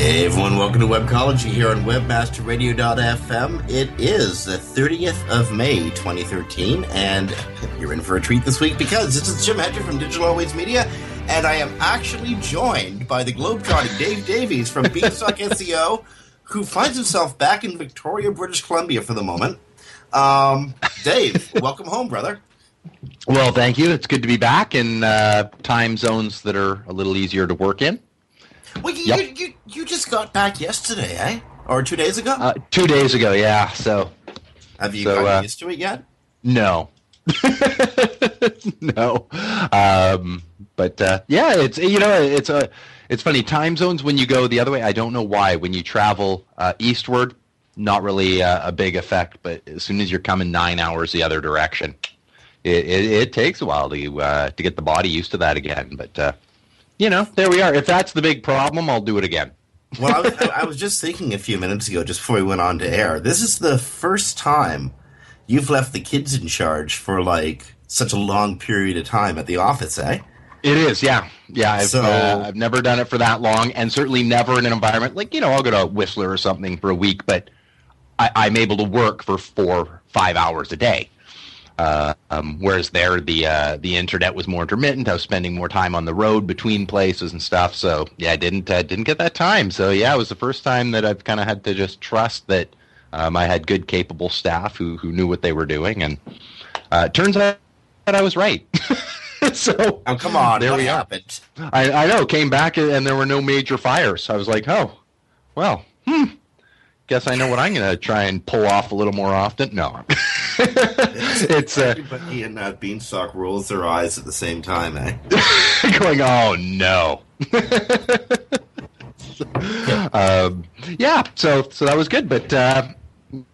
Hey everyone, welcome to Webcology here on webmasterradio.fm. It is the 30th of May 2013, and you're in for a treat this week because this is Jim Hedger from Digital Always Media, and I am actually joined by the globetrotting Dave Davies from Beanstalk SEO, who finds himself back in Victoria, British Columbia for the moment. Um, Dave, welcome home, brother. Well, thank you. It's good to be back in uh, time zones that are a little easier to work in. Well, you, Yep. you, you, you just got back yesterday, eh? Or two days ago? Uh, two days ago, yeah. So Have you so, gotten uh, used to it yet? no, no. Um, but uh, yeah, it's you know it's a it's funny time zones when you go the other way. I don't know why when you travel uh, eastward, not really uh, a big effect. But as soon as you're coming nine hours the other direction, it it, it takes a while to uh, to get the body used to that again. But uh, you know, there we are. If that's the big problem, I'll do it again. Well, I was, I was just thinking a few minutes ago, just before we went on to air, this is the first time you've left the kids in charge for like such a long period of time at the office, eh? It is, yeah, yeah. I've So- uh, I've never done it for that long, and certainly never in an environment like you know I'll go to Whistler or something for a week, but I, I'm able to work for four five hours a day. Uh, um, whereas there, the uh, the internet was more intermittent. I was spending more time on the road between places and stuff. So yeah, I didn't uh, didn't get that time. So yeah, it was the first time that I've kind of had to just trust that um, I had good, capable staff who who knew what they were doing, and uh, it turns out that I was right. so Oh, come on. There we are. I, I know. Came back and there were no major fires. I was like, oh, well, hmm. Guess I know what I'm going to try and pull off a little more often. No, it's uh, Everybody in that Beanstalk rolls their eyes at the same time, eh? going. Oh no. um, yeah. So so that was good, but uh, you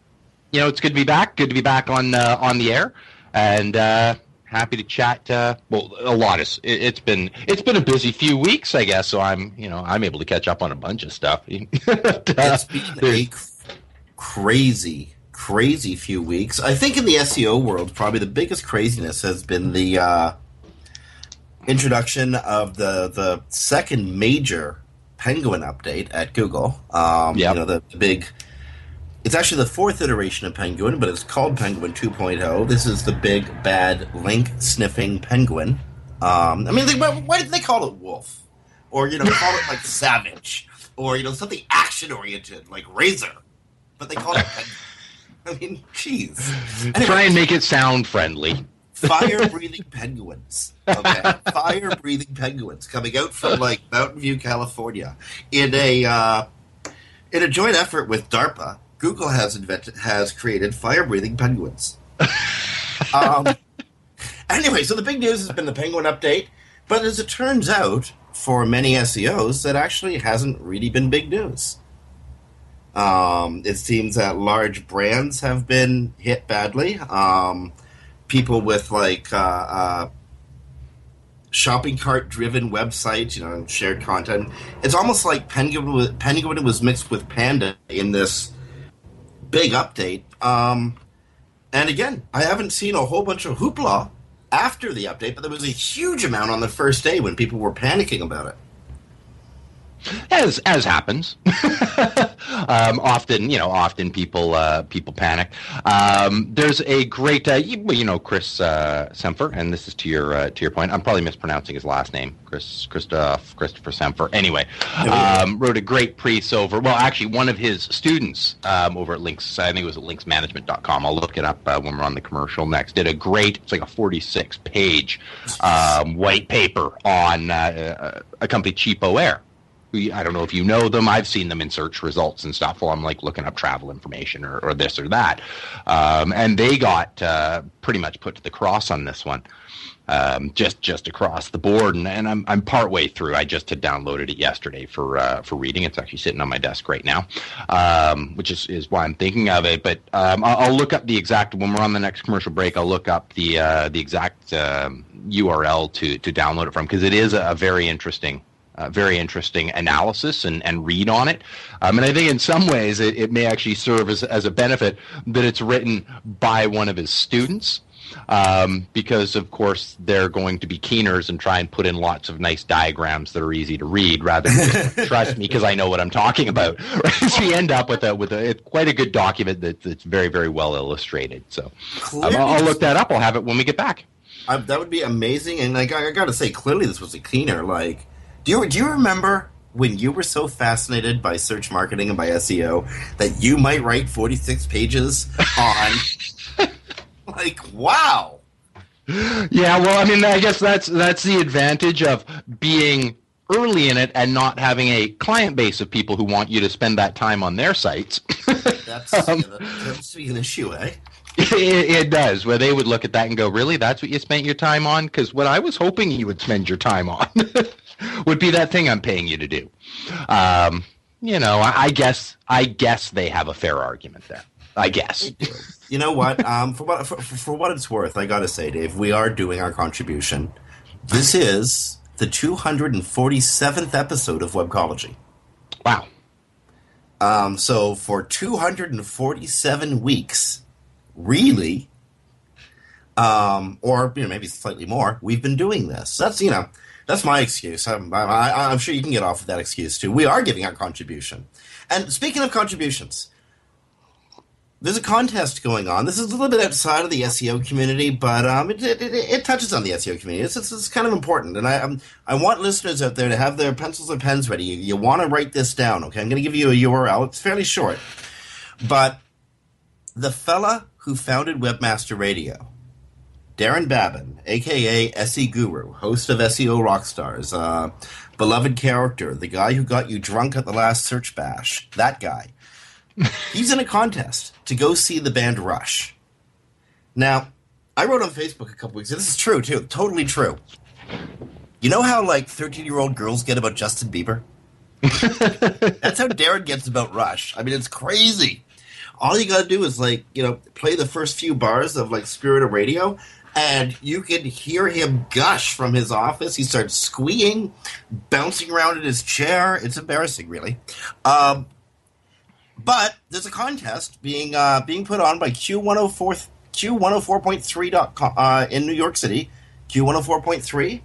know it's good to be back. Good to be back on uh, on the air, and uh, happy to chat. Uh, well, a lot is. It, it's been it's been a busy few weeks, I guess. So I'm you know I'm able to catch up on a bunch of stuff. But, It's been a cr- crazy, crazy few weeks. I think in the SEO world, probably the biggest craziness has been the uh, introduction of the the second major Penguin update at Google. Um, Yep. You know the, the big. It's actually the fourth iteration of Penguin, but it's called Penguin 2.0. This is the big bad link sniffing Penguin. Um, I mean, they, why, why did they call it Wolf? Or you know, call it like Savage, or you know, something action oriented like Razor, but they call it Penguin. I mean, jeez. Try and make it sound friendly. Fire breathing penguins. Okay, fire breathing penguins coming out from like Mountain View, California, in a uh, in a joint effort with DARPA. Google has invented has created fire breathing penguins. um, anyway, so the big news has been the penguin update, but as it turns out, for many SEOs, that actually hasn't really been big news. Um, it seems that large brands have been hit badly. Um, people with like uh, uh, shopping cart driven websites, you know, shared content. It's almost like Penguin Penguin was mixed with Panda in this big update. Um, and again, I haven't seen a whole bunch of hoopla after the update, but there was a huge amount on the first day when people were panicking about it as as happens. um, often, you know, often people uh, people panic. Um, there's a great, uh, you, you, know, Chris uh, Semfer, and this is to your uh, to your point. I'm probably mispronouncing his last name, Chris Christoph Christopher Semfer. Anyway, um, wrote a great piece over. Well, actually, one of his students um, over at Links, I think it was at linksmanagement.com. I'll look it up uh, when we're on the commercial next. Did a great, it's like a 46 page um, white paper on uh, a company CheapOair I don't know if you know them. I've seen them in search results and stuff while I'm like looking up travel information or, or this or that. Um, and they got uh, pretty much put to the cross on this one. Um, just just across the board, and, and I'm I'm partway through. I just had downloaded it yesterday for uh, for reading. It's actually sitting on my desk right now, um, which is, is why I'm thinking of it. But um, I'll, I'll, look up the exact when we're on the next commercial break. I'll look up the uh, the exact URL um, to to download it from because it is a, a very interesting uh, very interesting analysis and, and read on it. Um, and I think in some ways it, it may actually serve as, as a benefit that it's written by one of his students. Um, because of course they're going to be keeners and try and put in lots of nice diagrams that are easy to read rather than just trust me because I know what I'm talking about. Right? so you end up with a with a quite a good document that, that's very very well illustrated. So um, I'll, I'll, look that up. I'll have it when we get back. Uh, that would be amazing. And like I, I got to say, clearly this was a keener. Like do you do you remember when you were so fascinated by search marketing and by SEO that you might write 46 pages on like wow. Yeah, well, I mean, I guess that's that's the advantage of being early in it and not having a client base of people who want you to spend that time on their sites. that's, um, yeah, that's an issue, eh? It, it, does, where they would look at that and go, "Really, that's what you spent your time on?" Because what I was hoping you would spend your time on would be that thing I'm paying you to do. Um, you know, I, I, guess I guess they have a fair argument there. I guess. You know what? Um, for what for, for what it's worth, I got to say, Dave, we are doing our contribution. This is the 247th episode of Webcology. Wow. Um, so for 247 weeks, really, um, or you know maybe slightly more, we've been doing this. That's you know that's my excuse. I'm, I, am sure you can get off with that excuse too. We are giving our contribution. And speaking of contributions, there's a contest going on. This is a little bit outside of the SEO community, but um, it, it, it, touches on the SEO community. It's, it's, it's kind of important, and I um, I want listeners out there to have their pencils and pens ready. You, you want to write this down, okay? I'm going to give you a URL. It's fairly short, but the fella who founded Webmaster Radio Daron Babin, aka SE Guru, host of SEO Rockstars, uh, beloved character, the guy who got you drunk at the last search bash, that guy. He's in a contest to go see the band Rush. Now, I wrote on Facebook a couple weeks ago, this is true too, totally true. You know how like 13 year old girls get about Justin Bieber? That's how Daron gets about Rush. I mean, it's crazy. All you gotta do is like, you know, play the first few bars of like Spirit of Radio, and you can hear him gush from his office. He starts squeeing, bouncing around in his chair. It's embarrassing, really. Um, but there's a contest being uh, being put on by Q104 Q104.3 uh, in New York City, Q104.3.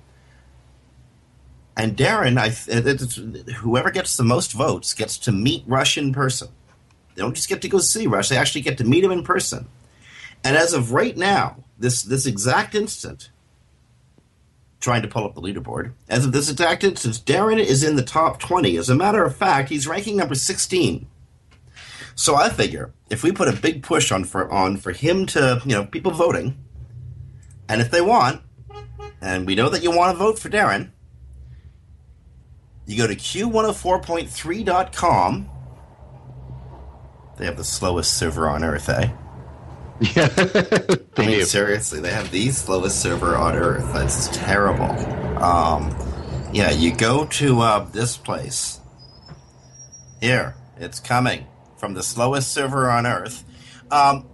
And Daron, I, whoever gets the most votes gets to meet Rush in person. They don't just get to go see Rush; they actually get to meet him in person. And as of right now, this this exact instant, trying to pull up the leaderboard. As of this exact instant, Daron is in the top 20. As a matter of fact, he's ranking number 16. So I figure if we put a big push on for on for him to, you know, people voting, and if they want, and we know that you want to vote for Daron, you go to q104.3.com. They have the slowest server on earth, eh? Yeah, I mean, seriously, they have the slowest server on earth. That's terrible. Um, yeah, you go to uh, this place. Here, it's coming from the slowest server on earth. Um,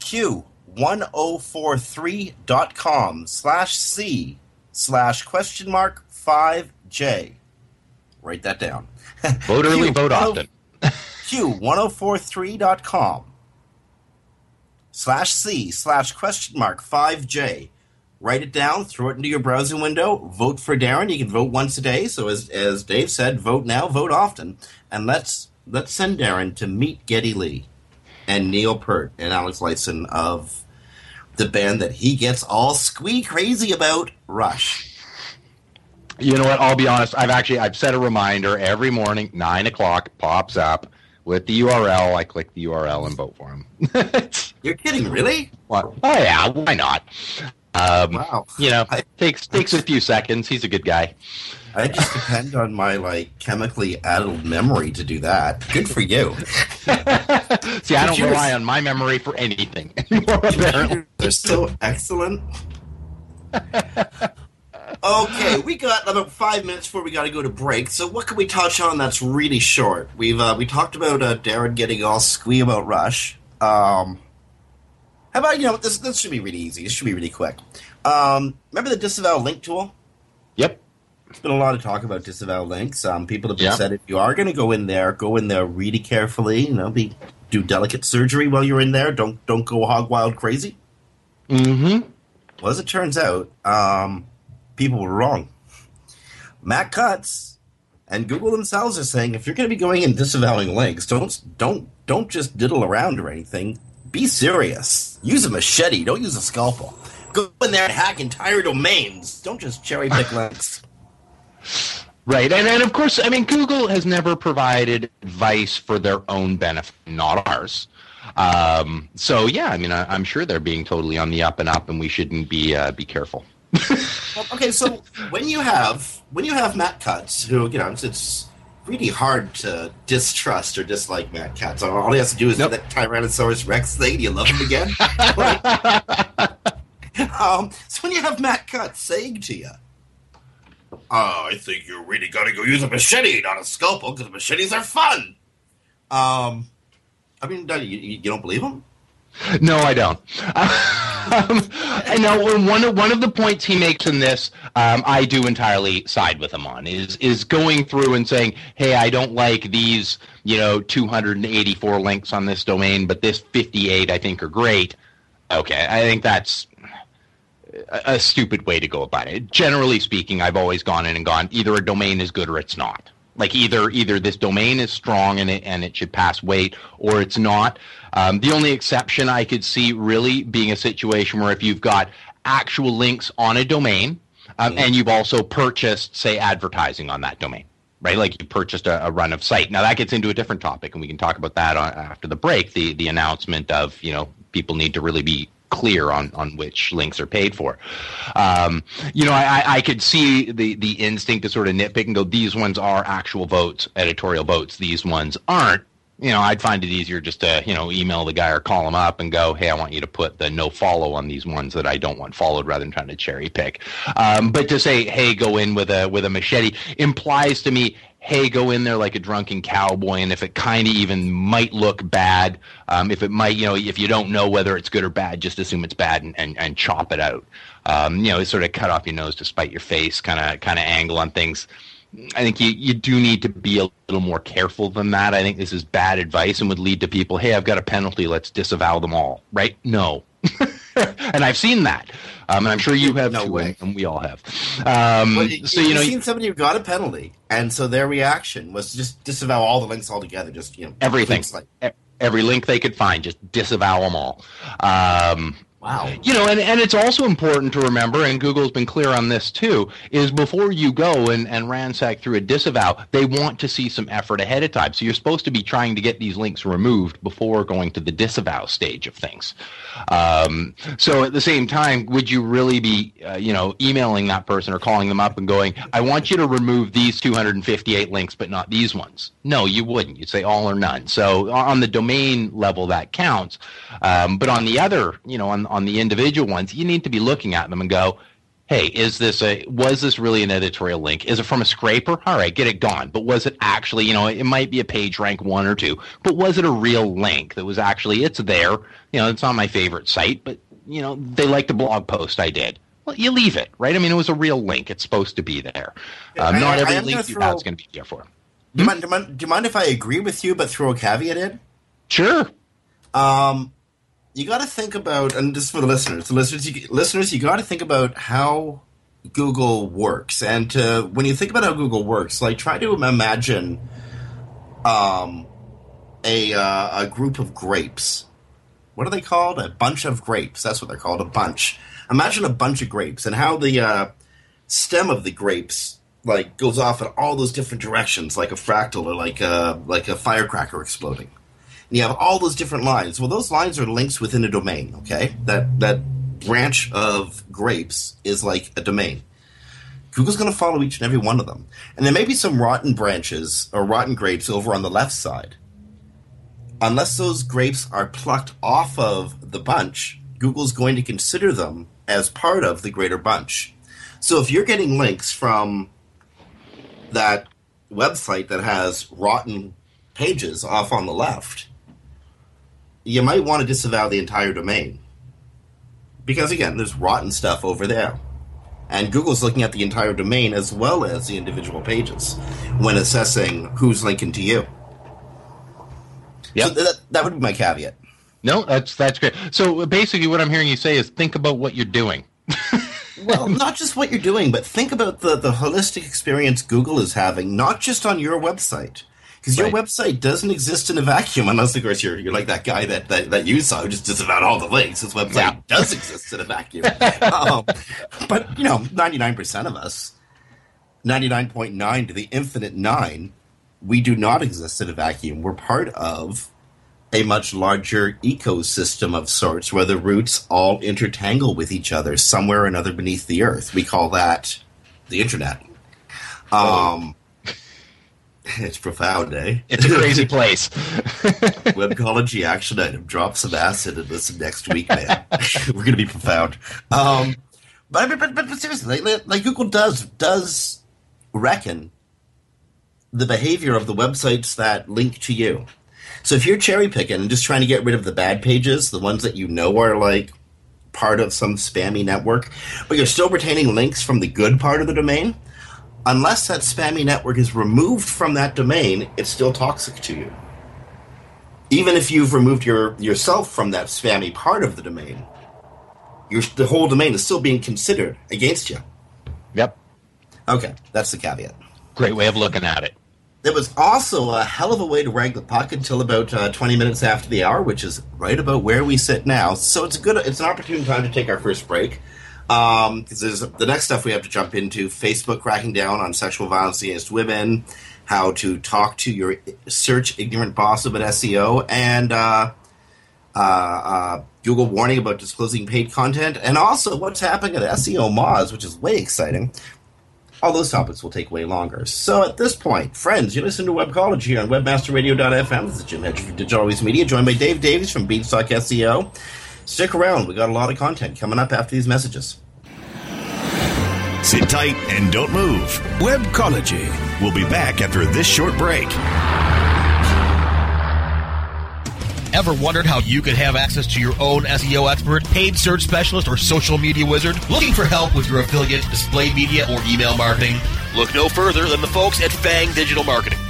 Q1043.com slash C slash question mark 5J. Write that down. Vote early, Q- vote often. Q1043.com slash C slash question mark 5J. Write it down, throw it into your browsing window, vote for Daron. You can vote once a day. So as, as Dave said, vote now, vote often. And let's let's send Daron to meet Geddy Lee and Neil Peart and Alex Lifeson of the band that he gets all squee crazy about, Rush. You know what? I'll be honest. I've actually I've set a reminder every morning, nine o'clock pops up with the URL. I click the URL and vote for him. You're kidding, really? What? Oh yeah, why not? Um, Wow. You know, I- takes takes a few seconds. He's a good guy. I just depend on my like chemically addled memory to do that. Good for you. See, I don't rely on my memory for anything anymore. Apparently, They're so excellent. Okay, we got about five minutes before we got to go to break. So, what can we touch on that's really short? We've uh, we talked about uh, Daron getting all squee about Rush. Um, how about you know this? This should be really easy. This should be really quick. Um, remember the disavow link tool? yep. There's been a lot of talk about disavow links. Um, people have been Yeah. said if you are going to go in there, go in there really carefully. You know, be do delicate surgery while you're in there. Don't don't go hog wild crazy. Mm-hmm. Well, as it turns out, um, people were wrong. Matt Cutts and Google themselves are saying if you're going to be going and disavowing links, don't don't don't just diddle around or anything. Be serious. Use a machete. Don't use a scalpel. Go in there and hack entire domains. Don't just cherry pick links. Right, and and of course, I mean, Google has never provided advice for their own benefit, not ours. Um, so yeah, I mean, I, I'm sure they're being totally on the up and up, and we shouldn't be uh, be careful. Well, okay, so when you have when you have Matt Cutts, who you know, it's, it's really hard to distrust or dislike Matt Cutts. All he has to do is Nope. do that Tyrannosaurus Rex thing. Do you love him again? um, so when you have Matt Cutts saying to you, "Oh, I think you're really gonna go use a machete, not a scalpel, because machetes are fun." Um, I mean, you you don't believe him? No, I don't. Um, I know one of one of the points he makes in this, um, I do entirely side with him on is is going through and saying, "Hey, I don't like these, you know, 284 links on this domain, but this 58 I think are great." Okay, I think that's a, a stupid way to go about it. Generally speaking, I've always gone in and gone either a domain is good or it's not. Like either either this domain is strong and it and it should pass weight, or it's not. Um, the only exception I could see really being a situation where if you've got actual links on a domain, um, and you've also purchased, say, advertising on that domain, right? Like you purchased a, a run of site. Now that gets into a different topic, and we can talk about that on, after the break. The the announcement of you know people need to really be clear on on which links are paid for. Um, you know, I, I- could see the the instinct to sort of nitpick and go, these ones are actual votes, editorial votes. These ones aren't. You know, I'd find it easier just to you know email the guy or call him up and go, hey, I want you to put the no follow on these ones that I don't want followed, rather than trying to cherry pick. Um, but to say, hey, go in with a with a machete implies to me hey, go in there like a drunken cowboy, and if it kind of even might look bad, um, if it might, you know, if you don't know whether it's good or bad, just assume it's bad and, and, and chop it out. Um, you know, sort of cut off your nose to spite your face, kind of kind of angle on things. I think you, you do need to be a little more careful than that. I think this is bad advice and would lead to people, hey, I've got a penalty, let's disavow them all, right? No. and I've seen that. Um, and I'm sure you have No too, way. and we all have. Um, Well, you, so, you know, have seen somebody who got a penalty, and so their reaction was to just disavow all the links altogether. Just you know, everything, like every link they could find, just disavow them all. Um, Wow. You know, and, and it's also important to remember, and Google's been clear on this too, is before you go and, and ransack through a disavow, they want to see some effort ahead of time. So you're supposed to be trying to get these links removed before going to the disavow stage of things. Um, so at the same time, would you really be, uh, you know, emailing that person or calling them up and going, I want you to remove these 258 links, but not these ones? No, you wouldn't. You'd say all or none. So on the domain level, that counts. Um, but on the other, you know, on, on the individual ones, you need to be looking at them and go, hey, is this a was this really an editorial link? Is it from a scraper? All right, get it gone. But was it actually, you know, it might be a page rank one or two, but was it a real link that was actually it's there? You know, it's on my favorite site, but you know, they liked a blog post I did. Well, you leave it, right? I mean, it was a real link. It's supposed to be there. Um, I- not every I link gonna you throw- have is going to be there for. Do you, mind, do, you mind, do you mind if I agree with you, but throw a caveat in? Sure. Um, you got to think about, and this is for the listeners. The listeners, you, listeners, you got to think about how Google works, and uh, when you think about how Google works, like try to imagine um, a uh, a group of grapes. What are they called? A bunch of grapes. That's what they're called. A bunch. Imagine a bunch of grapes, and how the uh, stem of the grapes like goes off in all those different directions, like a fractal or like a like a firecracker exploding and you have all those different lines. Well, those lines are links within a domain. Okay, that that branch of grapes is like a domain. Google's going to follow each and every one of them, and there may be some rotten branches or rotten grapes over on the left side. Unless those grapes are plucked off of the bunch, Google's going to consider them as part of the greater bunch. So if you're getting links from that website that has rotten pages off on the left, you might want to disavow the entire domain. Because again, there's rotten stuff over there. And Google's looking at the entire domain as well as the individual pages when assessing who's linking to you. Yep. So that, that would be my caveat. No, that's that's great. So uh, basically, what I'm hearing you say is think about what you're doing. Well, not just what you're doing, but think about the, the holistic experience Google is having, not just on your website. Because your Right. website doesn't exist in a vacuum, unless, of course, you're, you're like that guy that, that, that you saw who just disavowed all the links. His website Yeah. does exist in a vacuum. um, but, you know, 99% of us, 99.9 to the infinite 9, we do not exist in a vacuum. We're part of a much larger ecosystem of sorts where the roots all intertangle with each other somewhere or another beneath the earth. We call that the internet. Um, it's profound, eh? It's a crazy place. Webcology action item. Drop some acid and listen next week, man. We're gonna be profound. Um, but, but, but, but seriously, like, like Google does does reckon the behavior of the websites that link to you. So if you're cherry picking and just trying to get rid of the bad pages, the ones that you know are like part of some spammy network, but you're still retaining links from the good part of the domain, unless that spammy network is removed from that domain, it's still toxic to you. Even if you've removed your yourself from that spammy part of the domain, your, the whole domain is still being considered against you. yep. Okay, that's the caveat. Great way of looking at it. There was also a hell of a way to rank the puck until about uh, 20 minutes after the hour, which is right about where we sit now. So it's a good, it's an opportune time to take our first break. There's the next stuff we have to jump into Facebook cracking down on sexual violence against women, how to talk to your search ignorant boss about SEO, and uh, uh, uh, Google warning about disclosing paid content, and also what's happening at SEO Moz, which is way exciting. All those topics will take way longer. So at this point, friends, you listen to Webcology here on webmasterradio.fm. This is Jim Hedger from Digital Always Media, joined by Dave Davies from Beanstalk SEO. Stick around. We got a lot of content coming up after these messages. Sit tight and don't move. Webcology. We'll be back after this short break. Ever wondered how you could have access to your own SEO expert, paid search specialist, or social media wizard? Looking for help with your affiliate, display media, or email marketing? Look no further than the folks at Fang Digital Marketing.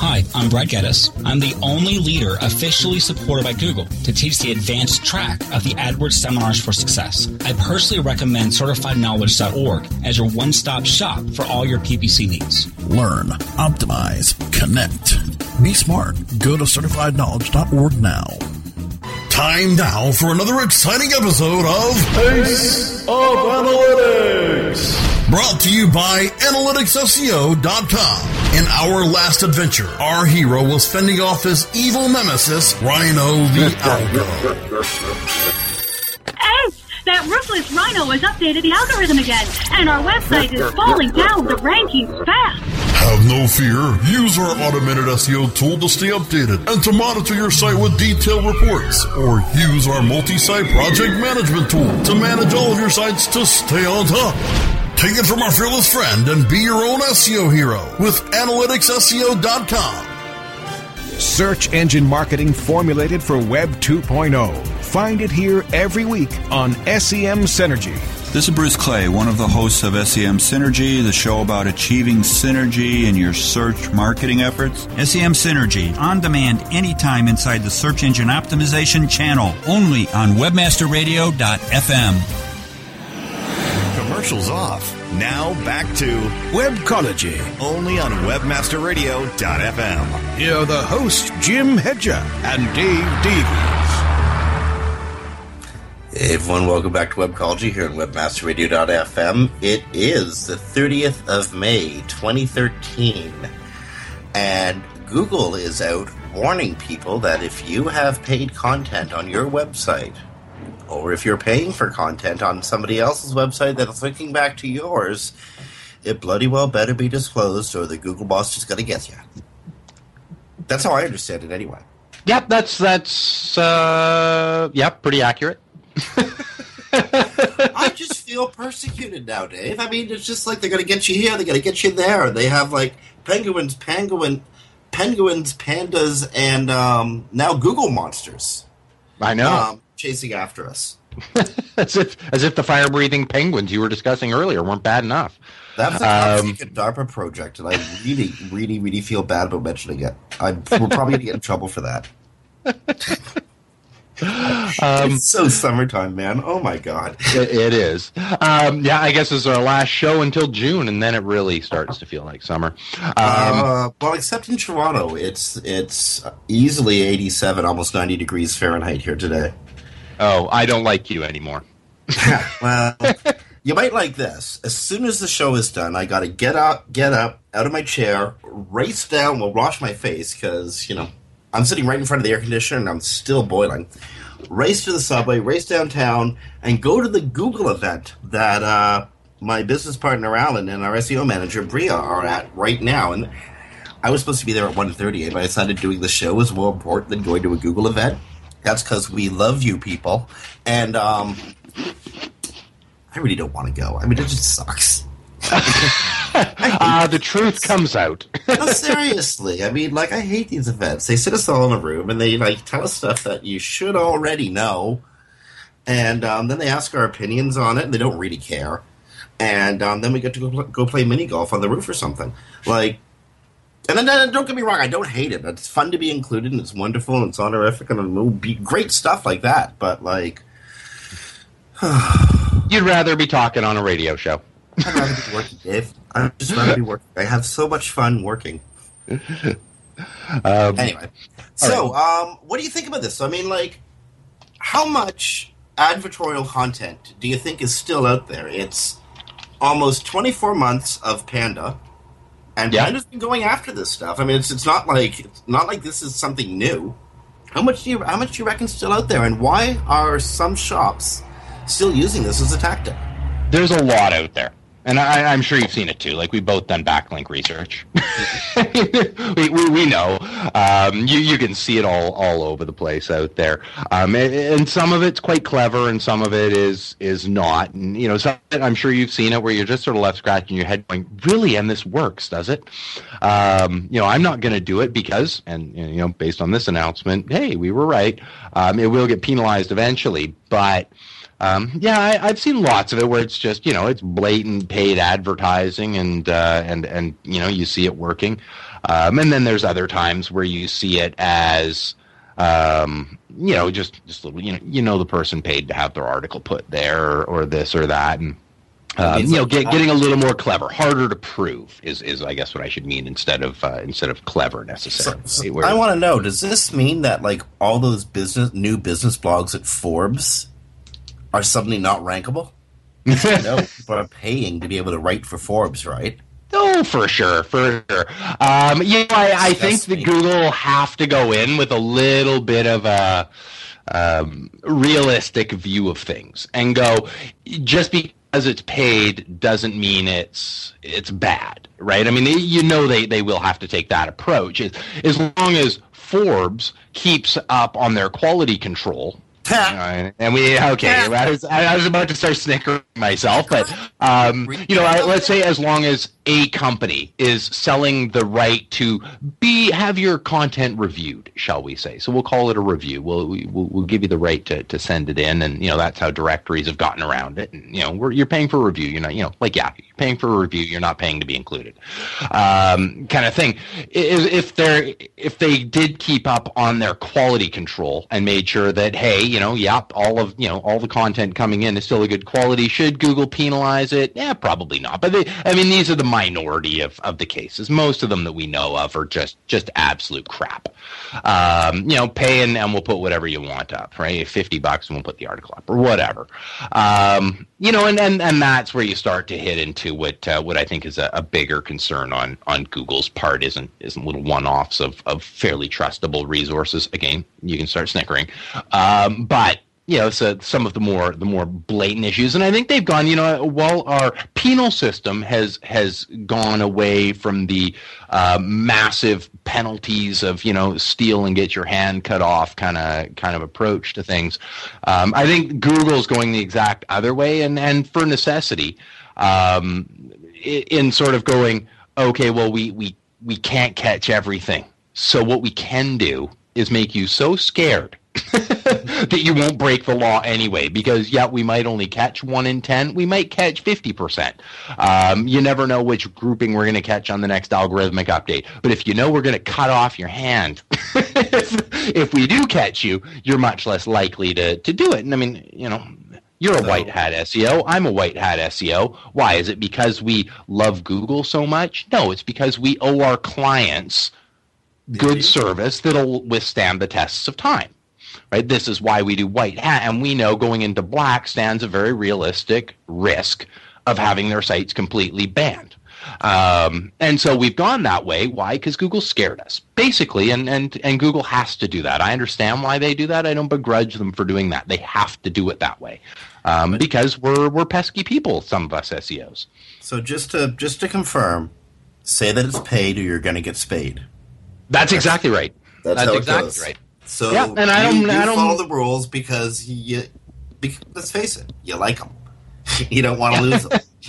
Hi, I'm Brad Geddes. I'm the only leader officially supported by Google to teach the advanced track of the AdWords Seminars for Success. I personally recommend CertifiedKnowledge.org as your one-stop shop for all your PPC needs. Learn, optimize, connect. Be smart. Go to CertifiedKnowledge.org now. Time now for another exciting episode of Pace of Analytics. Brought to you by AnalyticsSEO.com. In our last adventure, our hero was fending off his evil nemesis, Rhino the Algo. Oh, hey, that ruthless Rhino has updated the algorithm again, and our website is falling down the rankings fast. Have no fear. Use our automated SEO tool to stay updated and to monitor your site with detailed reports. Or use our multi-site project management tool to manage all of your sites to stay on top. Take it from our fearless friend and be your own SEO hero with AnalyticsSEO.com. Search engine marketing formulated for Web 2.0. Find it here every week on SEM Synergy. This is Bruce Clay, one of the hosts of SEM Synergy, the show about achieving synergy in your search marketing efforts. SEM Synergy, on demand anytime inside the search engine optimization channel, only on webmasterradio.fm. Commercials off. Now back to Webcology, only on webmasterradio.fm. Here are the hosts, Jim Hedger and Dave Davies. Hey everyone, welcome back to Webcology here on WebmasterRadio.fm. It is the 30th of May, 2013, and Google is out warning people that if you have paid content on your website, or if you're paying for content on somebody else's website that's linking back to yours, it bloody well better be disclosed or the Google boss is going to get you. That's how I understand it anyway. Yep, that's that's uh, yep, pretty accurate. I just feel persecuted now, Dave. I mean, it's just like they're going to get you here, they're going to get you there. They have like penguins, penguin, penguins, pandas, and um, now Google monsters. I know. Um, chasing after us. as if as if the fire breathing penguins you were discussing earlier weren't bad enough. That's a secret DARPA project, and I really, really, really feel bad about mentioning it. I'm, we're probably going to get in trouble for that. Um, it's so summertime, man. Oh my god. it, it is. Um, yeah, I guess it's our last show until June, and then it really starts to feel like summer. Um, uh, well, except in Toronto, it's it's easily eighty-seven, almost ninety degrees Fahrenheit here today. Oh, I don't like you anymore. well, you might like this. As soon as the show is done, I got to get up, get up out of my chair, race down, well, wash my face because you know I'm sitting right in front of the air conditioner and I'm still boiling. Race to the subway, race downtown, and go to the Google event that uh, my business partner Alan and our SEO manager Bria are at right now. And I was supposed to be there at 1.30, but I decided doing the show was more important than going to a Google event. That's because we love you people, and um, I really don't want to go. I mean, it just sucks. uh, the truth comes out. no, seriously. I mean, like, I hate these events. They sit us all in a room and they like tell us stuff that you should already know, and um, then they ask our opinions on it, and they don't really care. And um, then we get to go, pl- go play mini golf on the roof or something. Like, and then uh, don't get me wrong, I don't hate it. It's fun to be included, and it's wonderful, and it's honorific, and it'll be great stuff like that. But like, you'd rather be talking on a radio show. I'd rather be working, Dave. I'd just rather be working. I have so much fun working. Um, anyway, so um, what do you think about this? I mean, like, how much advertorial content do you think is still out there? It's almost 24 months of Panda, and Yeah. Panda's been going after this stuff. I mean, it's it's not like it's not like this is something new. How much do you how much do you reckon is still out there, and why are some shops still using this as a tactic? there's a lot out there. And I, I'm sure you've seen it too. Like we've both done backlink research. we, we, we know. Um, you, you can see it all, all over the place out there. Um, and, and some of it's quite clever, and some of it is is not. And you know, some, I'm sure you've seen it where you're just sort of left scratching your head, going, "Really?" And this works, does it? Um, you know, I'm not going to do it because, and you know, based on this announcement, hey, we were right. Um, it will get penalized eventually, but. Um, yeah, I, I've seen lots of it where it's just you know it's blatant paid advertising and uh, and and you know you see it working, um, and then there's other times where you see it as um, you know just just little you know you know the person paid to have their article put there or, or this or that and. Um, you know, get, getting a little more clever, harder to prove is, is I guess what I should mean instead of uh, instead of clever necessarily. Where- I want to know: Does this mean that like all those business new business blogs at Forbes are suddenly not rankable? no, people are paying to be able to write for Forbes, right? Oh, for sure, for sure. Um, you know, I, I think that Google will have to go in with a little bit of a um, realistic view of things and go just because it's paid doesn't mean it's it's bad, right? I mean, you know, they they will have to take that approach as, as long as Forbes keeps up on their quality control. Know, and we okay. I was, I was about to start snickering myself, but um, you know, I, let's say as long as a company is selling the right to be have your content reviewed, shall we say? So we'll call it a review. We'll we, we'll, we'll give you the right to, to send it in, and you know that's how directories have gotten around it. And you know, we're, you're paying for a review. You're not, you know, like yeah, you're paying for a review. You're not paying to be included, um, kind of thing. If, if they're if they did keep up on their quality control and made sure that hey, you know, yep, all of you know all the content coming in is still a good quality. Should Google penalize it? Yeah, probably not. But they, I mean, these are the minority of, of the cases. Most of them that we know of are just just absolute crap. Um, you know, pay and, and we'll put whatever you want up, right? Fifty bucks and we'll put the article up or whatever. Um, you know, and, and and that's where you start to hit into what uh, what I think is a, a bigger concern on on Google's part isn't isn't little one offs of of fairly trustable resources. Again, you can start snickering, um, but you know, so some of the more the more blatant issues, and I think they've gone. You know, while our penal system has has gone away from the uh, massive penalties of you know steal and get your hand cut off kind of kind of approach to things, um, I think Google's going the exact other way, and and for necessity, um, in sort of going, okay, well we we we can't catch everything, so what we can do is make you so scared that you won't break the law anyway because yeah we might only catch one in ten we might catch 50% um, you never know which grouping we're going to catch on the next algorithmic update but if you know we're going to cut off your hand if, if we do catch you you're much less likely to, to do it and i mean you know you're a white hat SEO. I'm a white hat SEO. Why? Is it because we love Google so much? No, it's because we owe our clients good service that'll withstand the tests of time. Right? This is why we do white hat, and we know going into black stands a very realistic risk of having their sites completely banned. Um, and so we've gone that way. Why? Because Google scared us, basically, and, and and Google has to do that. I understand why they do that. I don't begrudge them for doing that. They have to do it that way um, because we're we're pesky people. Some of us SEOs. So just to just to confirm, say that it's paid or you're going to get spayed. That's exactly right. That's, That's exactly right. So Yeah, and I you, don't- you I don't- follow the rules because you. Because, let's face it, you like them. you don't want to lose them.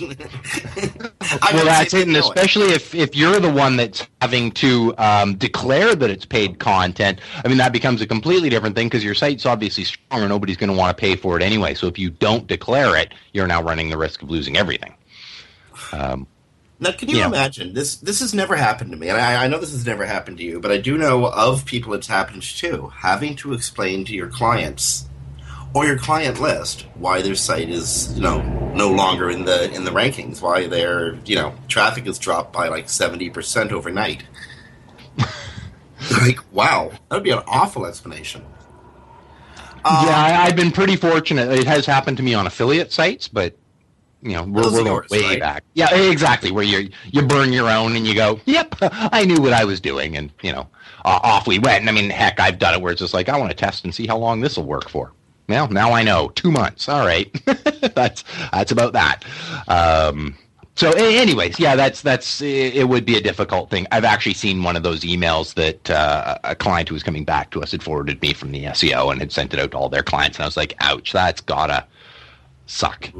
well, that's it, and especially if, if you're the one that's having to um, declare that it's paid content, I mean, that becomes a completely different thing because your site's obviously strong, or nobody's going to want to pay for it anyway. So if you don't declare it, you're now running the risk of losing everything. Um, Now, can you Yeah. imagine this? This has never happened to me, and I, I know this has never happened to you, but I do know of people it's happened to. Having to explain to your clients or your client list why their site is, you know, no longer in the in the rankings, why their you know traffic has dropped by like seventy percent overnight. Like, wow, that would be an awful explanation. yeah, I, um, I've been pretty fortunate. It has happened to me on affiliate sites, but you know, we're, we're yours, way right? back. Yeah, exactly. Where you you burn your own and you go, "Yep, I knew what I was doing," and you know, uh, off we went. And I mean, heck, I've done it where it's just like, I want to test and see how long this will work for. Well, now I know. Two months. All right, that's that's about that. Um, so, anyways, yeah, that's that's it it would be a difficult thing. I've actually seen one of those emails that uh, a client who was coming back to us had forwarded me from the SEO and had sent it out to all their clients, and I was like, "Ouch, that's gotta suck."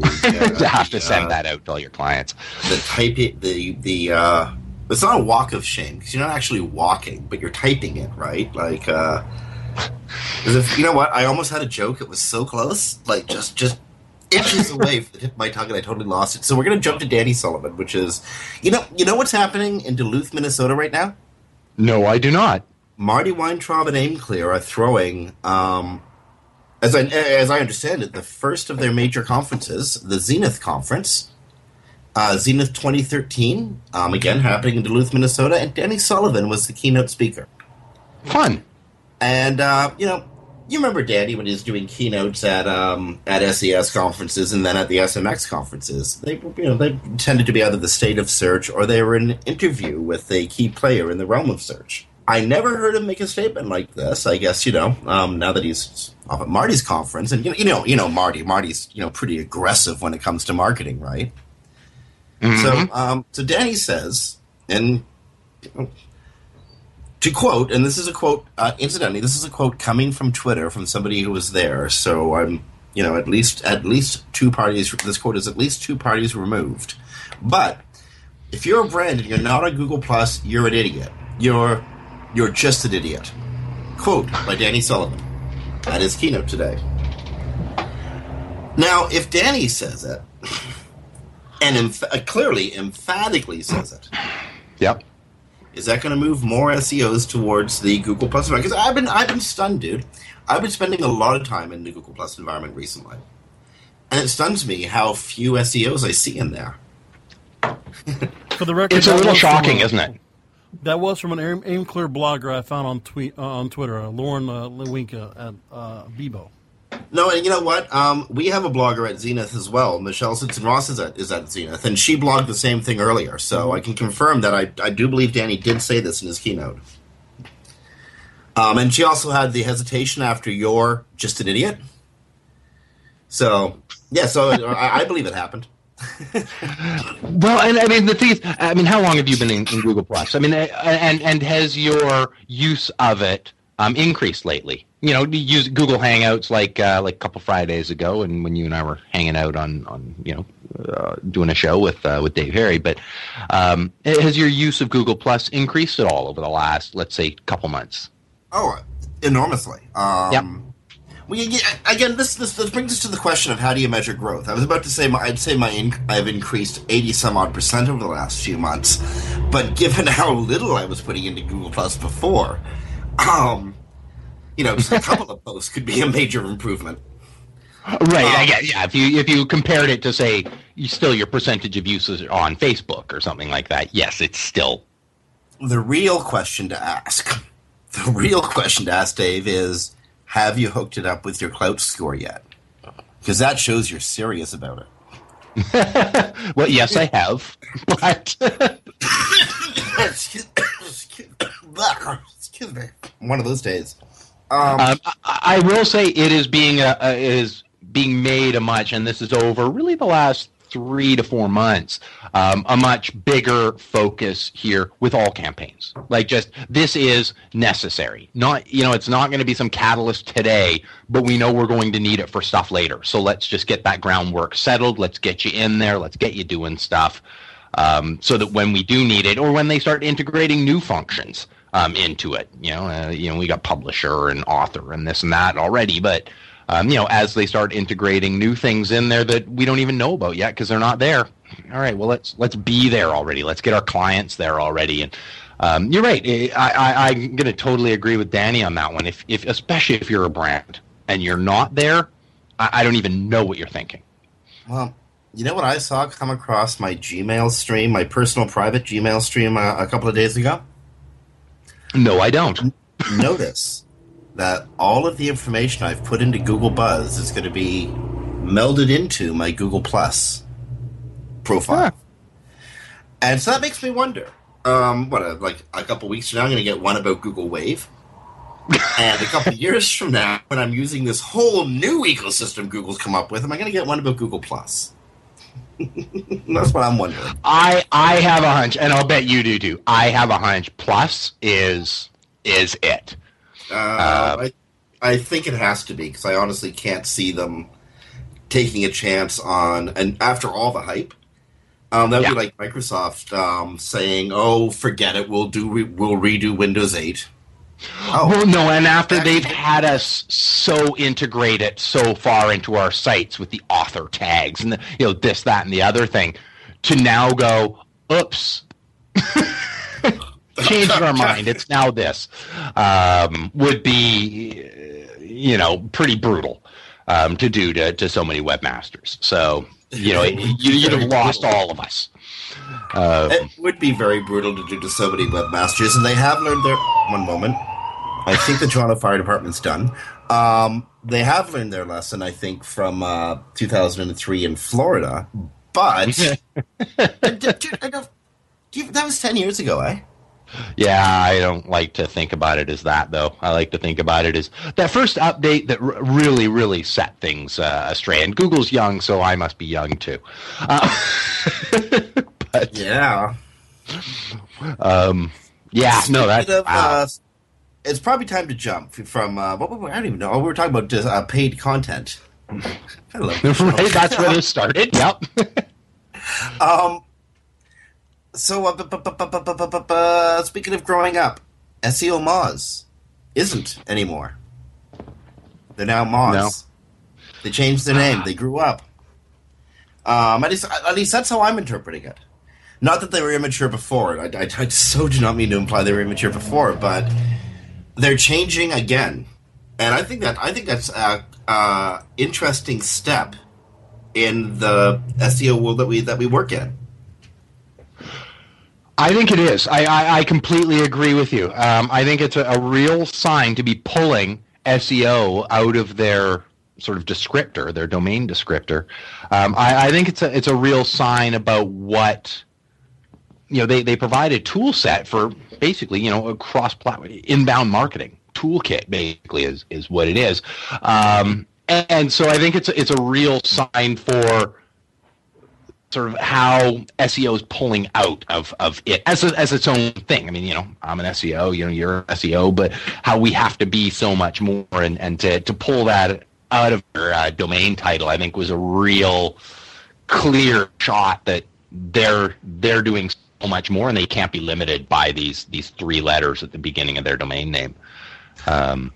To have to send that out to all your clients. The typing, the the uh, it's not a walk of shame because you're not actually walking, but you're typing it, right? Like, uh, if you know what? I almost had a joke. It was so close, like just just inches away from the tip of my tongue, and I totally lost it. So we're gonna jump to Danny Sullivan, which is, you know, you know what's happening in Duluth, Minnesota right now? No, I do not. Marty Weintraub and Aimclear are throwing, um, as I as I understand it, the first of their major conferences, the Zenith Conference, uh, Zenith 2013, um, again happening in Duluth, Minnesota, and Danny Sullivan was the keynote speaker. Fun. And uh, you know, you remember Danny when he was doing keynotes at um, at SES conferences and then at the SMX conferences. They you know they tended to be either the state of search or they were an interview with a key player in the realm of search. I never heard him make a statement like this. I guess you know um, now that he's off at Marty's conference, and you know, you know, you know, Marty. Marty's you know pretty aggressive when it comes to marketing, right? So, um, so Danny says, and you know, to quote, and this is a quote, uh, incidentally, this is a quote coming from Twitter from somebody who was there. So I'm, you know, at least at least two parties. This quote is at least two parties removed. But if you're a brand and you're not on Google Plus, you're an idiot. You're you're just an idiot. Quote by Danny Sullivan at his keynote today. Now, if Danny says it, and emph- uh, clearly, emphatically says it, Yep. is that going to move more SEOs towards the Google Plus environment? Because I've been I've been stunned, dude. I've been spending a lot of time in the Google Plus environment recently, and it stuns me how few SEOs I see in there. For the record, It's a little shocking, isn't it? That was from an aim, Aimclear blogger I found on tweet uh, on Twitter, uh, Lauren uh, Lewinka at uh, Bebo. No, and you know what? Um, we have a blogger at Zenith as well. Michelle Stinson Ross is at, is at Zenith, and she blogged the same thing earlier. So I can confirm that I, I do believe Danny did say this in his keynote. Um, and she also had the hesitation after you're just an idiot. So yeah, so I, I believe it happened. Well, and I mean the thing is, I mean, how long have you been in, in Google Plus? I mean, uh, and and has your use of it um, increased lately? You know, you use Google Hangouts like uh, like a couple Fridays ago, and when you and I were hanging out on on you know uh, doing a show with uh, with Dave Harry. But um, has your use of Google Plus increased at all over the last, let's say, couple months? Oh, enormously. Um, Yep. Well, again, this, this this brings us to the question of how do you measure growth. I was about to say my, I'd say my inc- I've increased eighty some odd percent over the last few months, but given how little I was putting into Google Plus before, um, you know, just a couple of posts could be a major improvement. Right. I get, yeah. If you if you compared it to say you still your percentage of usage on Facebook or something like that, yes, it's still The real question to ask, the real question to ask, Dave, is have you hooked it up with your Klout score yet? Because that shows you're serious about it. well. Yes, I have, but excuse, excuse, excuse me. One of those days. Um, Um, I, I will say it is being a, a, it is being made a much, and this is over really the last three to four months, um, a much bigger focus here with all campaigns. Like just this is necessary. Not you know it's not going to be some catalyst today, but we know we're going to need it for stuff later. So let's just get that groundwork settled. Let's get you in there. Let's get you doing stuff. Um, so that when we do need it, or when they start integrating new functions um, into it, you know, uh, you know, we got publisher and author and this and that already, but um, you know, as they start integrating new things in there that we don't even know about yet because they're not there. All right, well let's let's be there already. Let's get our clients there already. And um, you're right. I, I, I'm going to totally agree with Danny on that one. If if especially if you're a brand and you're not there, I, I don't even know what you're thinking. Well, you know what I saw come across my Gmail stream, my personal private Gmail stream uh, a couple of days ago? No, I don't. Notice that all of the information I've put into Google Buzz is going to be melded into my Google Plus profile. And so that makes me wonder. Um, what, uh, like a couple weeks from now, I'm going to get one about Google Wave. and a couple years from now, when I'm using this whole new ecosystem Google's come up with, am I going to get one about Google Plus? That's what I'm wondering. I I have a hunch, and I'll bet you do too. I have a hunch. Plus is is it? Uh, I, I think it has to be because I honestly can't see them taking a chance on. And after all the hype, um, that would be like Microsoft um, saying, "Oh, forget it. We'll do. Re- we'll redo Windows 8." Oh. Well, no, and after they've had us so integrate it so far into our sites with the author tags and the, you know this, that, and the other thing, to now go, oops, changed our mind. It's now this um, would be, you know, pretty brutal um, to do to, to so many webmasters. So you know, you, you'd have lost all of us. Um, it would be very brutal to do to so many webmasters, and they have learned their. One moment. I think the Toronto Fire Department's done. Um, they have learned their lesson, I think, from uh, 2003 in Florida. But that was 10 years ago, eh? Yeah, I don't like to think about it as that, though. I like to think about it as that first update that r- really, really set things uh, astray. And Google's young, so I must be young too. Uh, but yeah, um, yeah, no, that's of, wow. uh, it's probably time to jump from uh, what, I don't even know. We were talking about just, uh, paid content. I love right. That's where this started. Yep. Um so speaking of growing up, SEOmoz isn't anymore. They're now Moz. No. They changed their name. Ah. They grew up. Um, at least, at least that's how I'm interpreting it. Not that they were immature before. I, I, I so do not mean to imply they were immature before, but they're changing again, and I think that I think that's a, a interesting step in the SEO world that we that we work in I think it is. I, I, I completely agree with you. Um, I think it's a, a real sign to be pulling SEO out of their sort of descriptor, their domain descriptor. Um, I, I think it's a it's a real sign about what you know. They they provide a tool set for basically you know a cross platform inbound marketing toolkit. Basically, is is what it is. Um, and, and so I think it's it's a real sign for sort of how SEO is pulling out of, of it as a, as its own thing. I mean, you know, I'm an SEO, you know, you're an SEO, but how we have to be so much more and, and to, to pull that out of your uh, domain title, I think was a real clear shot that they're they're doing so much more and they can't be limited by these these three letters at the beginning of their domain name. Um,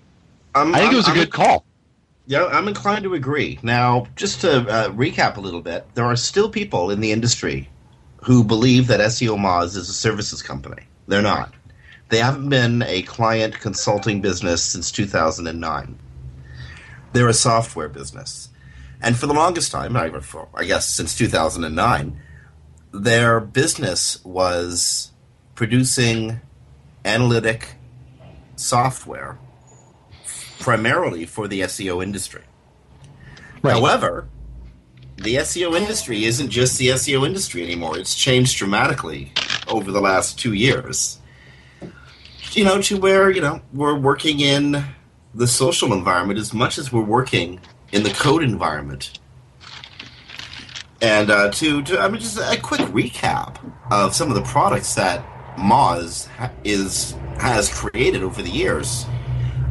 I think it was a I'm- good call. Yeah, I'm inclined to agree. Now, just to uh, recap a little bit, there are still people in the industry who believe that SEOmoz is a services company. They're not. They haven't been a client consulting business since 2009. They're a software business. And for the longest time, I, I guess since 2009, their business was producing analytic software primarily for the SEO industry. However, the SEO industry isn't just the SEO industry anymore. It's changed dramatically over the last two years. You know, to where, you know, we're working in the social environment as much as we're working in the code environment. And uh, to, to, I mean, just a quick recap of some of the products that Moz ha- is has created over the years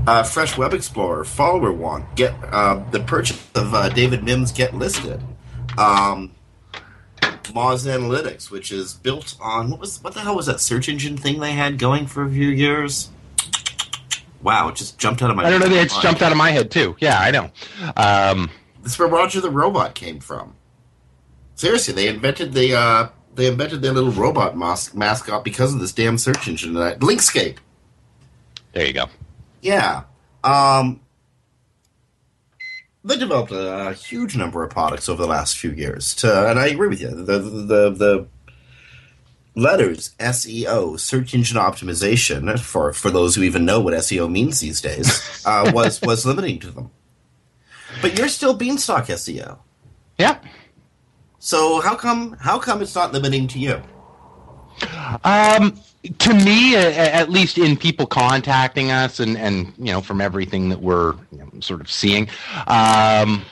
uh, Fresh Web Explorer, Followerwonk, get uh, the purchase of uh, David Mihm's Get Listed, um, Moz Analytics, which is built on what was what the hell was that search engine thing they had going for a few years? Wow, it just jumped out of my. I don't know. It's mind. jumped out of my head too. Yeah, I know. Um, This is where Roger the Robot came from. Seriously, they invented the uh, they invented their little robot mas- mascot because of this damn search engine. that Linkscape. There you go. Yeah. Um, they developed a, a huge number of products over the last few years. To, and I agree with you. The the the letters SEO, search engine optimization, for for those who even know what SEO means these days, uh, was was limiting to them. But you're still Beanstalk SEO. Yeah. So how come how come it's not limiting to you? Um, to me, at least in people contacting us, and and you know from everything that we're you know, sort of seeing, um,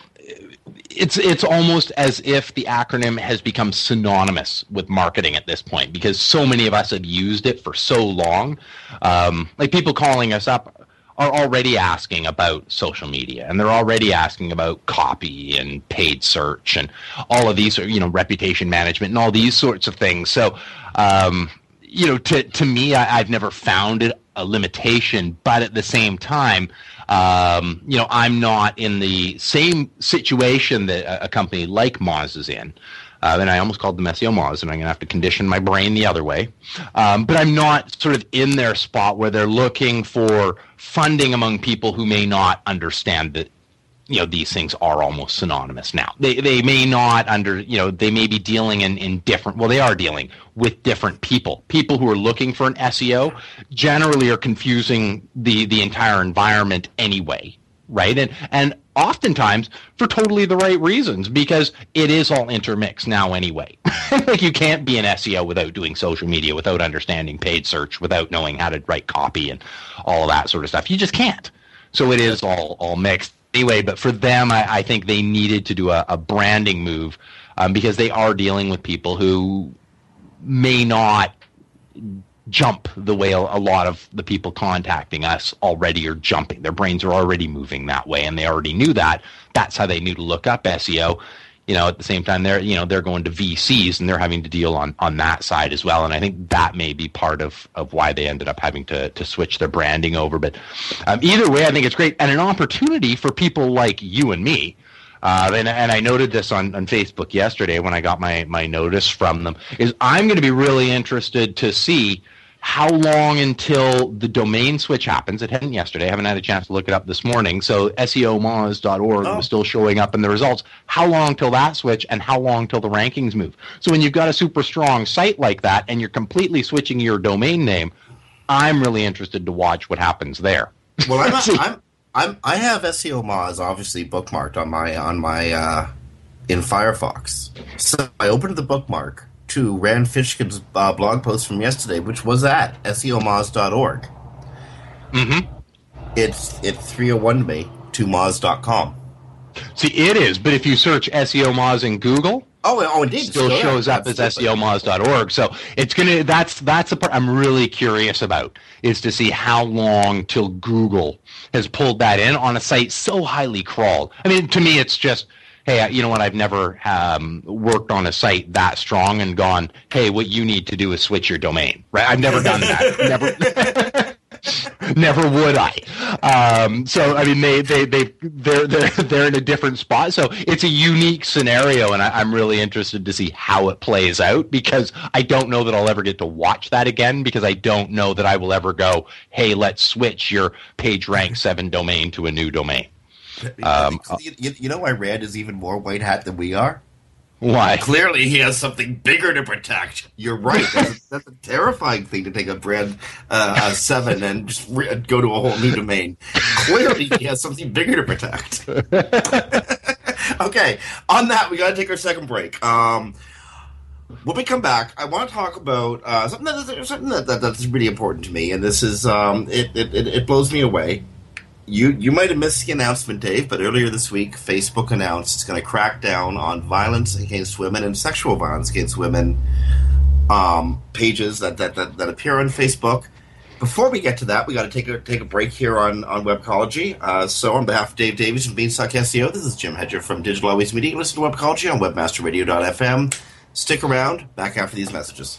it's it's almost as if the acronym has become synonymous with marketing at this point because so many of us have used it for so long. Um, like people calling us up are already asking about social media and they're already asking about copy and paid search and all of these you know reputation management and all these sorts of things so um, you know to to me I, have never found it a limitation but at the same time um, you know i'm not in the same situation that a, a company like moz is in uh, and I almost called them SEOmoz, and I'm going to have to condition my brain the other way. Um, but I'm not sort of in their spot where they're looking for funding among people who may not understand that you know these things are almost synonymous now they they may not under you know they may be dealing in in different well they are dealing with different people people who are looking for an seo generally are confusing the the entire environment anyway right and and oftentimes for totally the right reasons because it is all intermixed now anyway. like you can't be an SEO without doing social media, without understanding paid search, without knowing how to write copy and all of that sort of stuff. You just can't. So it is all all mixed anyway. But for them, I, I think they needed to do a, a branding move um, because they are dealing with people who may not jump the way a, a, lot of the people contacting us already are jumping. Their brains are already moving that way, and they already knew that. That's how they knew to look up SEO. You know, at the same time, they're you know they're going to VCs and they're having to deal on on that side as well. And I think that may be part of of why they ended up having to to switch their branding over. But um, either way, I think it's great and an opportunity for people like you and me. Uh, and, and I noted this on, on Facebook yesterday when I got my, my notice from them. Is I'm going to be really interested to see how long until the domain switch happens? It hadn't yesterday. I haven't had a chance to look it up this morning. So SEOmoz.org oh. was still showing up in the results. How long till that switch and how long till the rankings move? So when you've got a super strong site like that and you're completely switching your domain name, I'm really interested to watch what happens there. Well, I'm, not, I'm, I'm I have SEOmoz obviously bookmarked on my on my uh, in Firefox. So I opened the bookmark to Rand Fishkin's uh, blog post from yesterday, which was at SEOmoz.org. Mm-hmm. It's it's 301 me to Moz.com. See, it is, but if you search SEOmoz in Google, oh, oh, indeed, still shows up as SEOmoz.org. So it's gonna. That's that's the part I'm really curious about is to see how long till Google has pulled that in on a site so highly crawled. I mean, to me, it's just hey, you know what? I've never um, worked on a site that strong and gone, hey, what you need to do is switch your domain. Right? I've never done that. never. never would I. Um, so I mean, they they they they're they're they're in a different spot. So it's a unique scenario, and I, am really interested to see how it plays out because I don't know that I'll ever get to watch that again because I don't know that I will ever go, hey, let's switch your page rank seven domain to a new domain. Um, you, you know why Rand is even more white hat than we are? Why? Clearly, he has something bigger to protect. You're right. That's, a, that's a terrifying thing to take a brand uh, seven and just re- go to a whole new domain. Clearly, he has something bigger to protect. okay, on that, we got to take our second break. Um, when we come back, I want to talk about uh, something, that, something that, that, that's really important to me, and this is um, it, it, it blows me away you you might have missed the announcement, Dave, but earlier this week, Facebook announced it's going to crack down on violence against women and sexual violence against women um, pages that, that, that, that, appear on Facebook. Before we get to that, we got to take a take a break here on on Webcology. Uh, so, on behalf of Dave Davies from Beanstalk SEO, this is Jim Hedger from Digital Always Media. Listen to Webcology on WebmasterRadio.fm. Stick around. Back after these messages.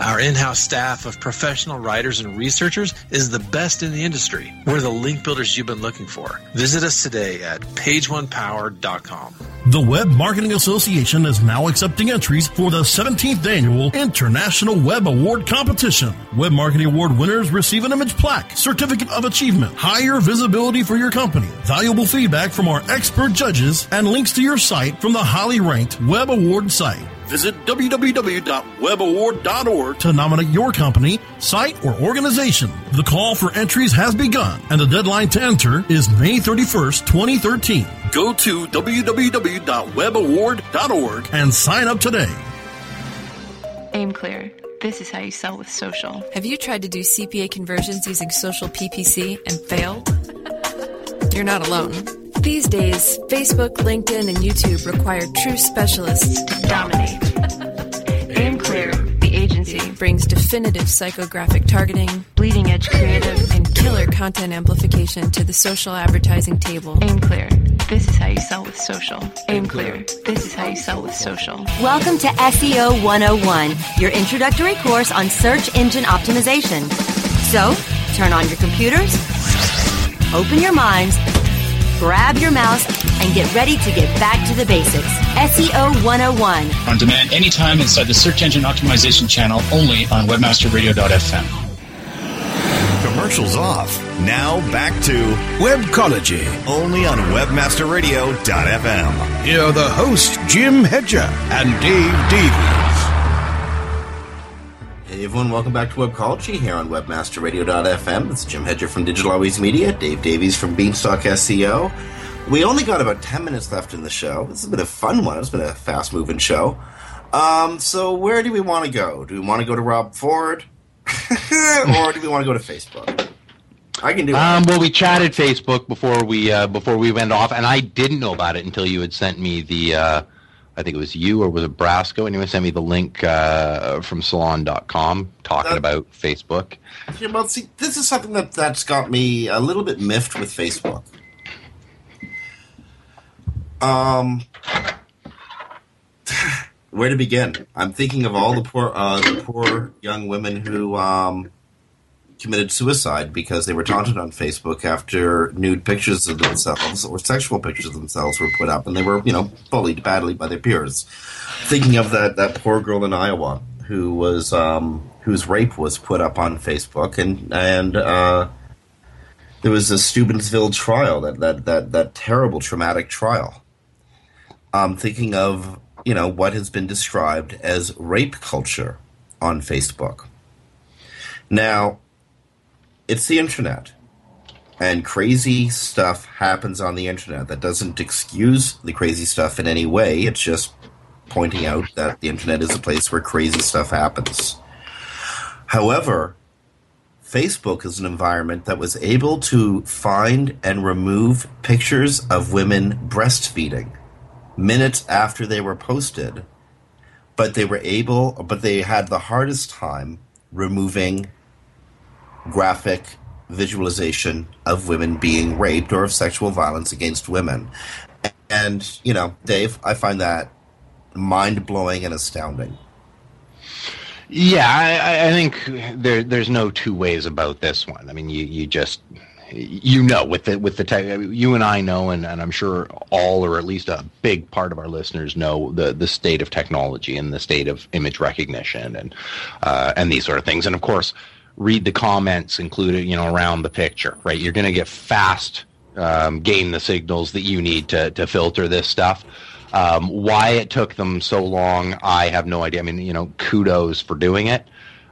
Our in house staff of professional writers and researchers is the best in the industry. We're the link builders you've been looking for. Visit us today at pageonepower.com. The Web Marketing Association is now accepting entries for the 17th annual International Web Award Competition. Web Marketing Award winners receive an image plaque, certificate of achievement, higher visibility for your company, valuable feedback from our expert judges, and links to your site from the highly ranked Web Award site. Visit www.webaward.org to nominate your company, site, or organization. The call for entries has begun, and the deadline to enter is May 31st, 2013. Go to www.webaward.org and sign up today. Aimclear. This is how you sell with social. Have you tried to do CPA conversions using social PPC and failed? You're not alone. These days, Facebook, LinkedIn, and YouTube require true specialists to dominate. Aimclear, the agency, brings definitive psychographic targeting, bleeding edge creative, and killer content amplification to the social advertising table. Aimclear. This is how you sell with social. Aimclear. This is how you sell with social. Welcome to SEO 101, your introductory course on search engine optimization. So, turn on your computers, open your minds, grab your mouse, and get ready to get back to the basics. SEO 101. On demand anytime inside the search engine optimization channel only on webmasterradio.fm. Commercials off. Now back to Webcology, only on webmasterradio.fm. Here are the hosts, Jim Hedger and Dave Davies. Hey everyone, welcome back to Webcology here on WebmasterRadio.fm. It's Jim Hedger from Digital Always Media, Dave Davies from Beanstalk SEO. We only got about 10 minutes left in the show. This has been a fun one. It's been a fast moving show. Um, so, where do we want to go? Do we want to go to Rob Ford? or do we want to go to Facebook? I can do it. Um, well, we chatted Facebook before we uh, before we went off, and I didn't know about it until you had sent me the. Uh, I think it was you or was it Brasco, and you sent me the link uh, from Salon.com talking That- about Facebook. Yeah, well, see, this is something that that's got me a little bit miffed with Facebook. Um, where to begin? I'm thinking of all the poor, uh, the poor young women who um, committed suicide because they were taunted on Facebook after nude pictures of themselves or sexual pictures of themselves were put up, and they were, you know, bullied badly by their peers. Thinking of that that poor girl in Iowa who was um, whose rape was put up on Facebook, and and uh, there was a Steubenville trial that that that that terrible traumatic trial. I'm thinking of you know what has been described as rape culture on Facebook. Now, it's the internet, and crazy stuff happens on the internet. That doesn't excuse the crazy stuff in any way. It's just pointing out that the internet is a place where crazy stuff happens. However, Facebook is an environment that was able to find and remove pictures of women breastfeeding minutes after they were posted, but they were able, but they had the hardest time removing graphic visualization of women being raped or of sexual violence against women. And, you know, Dave, I find that mind blowing and astounding. Yeah, I- I, think there, there's no two ways about this one. I mean, you, you just you know with the with the tech, you and I know, and, and I'm sure all or at least a big part of our listeners know the the state of technology and the state of image recognition and uh, and these sort of things. And of course, read the comments included, you know, around the picture. Right, you're going to get fast um, gain the signals that you need to to filter this stuff. Um, why it took them so long, I have no idea. I mean, you know, kudos for doing it.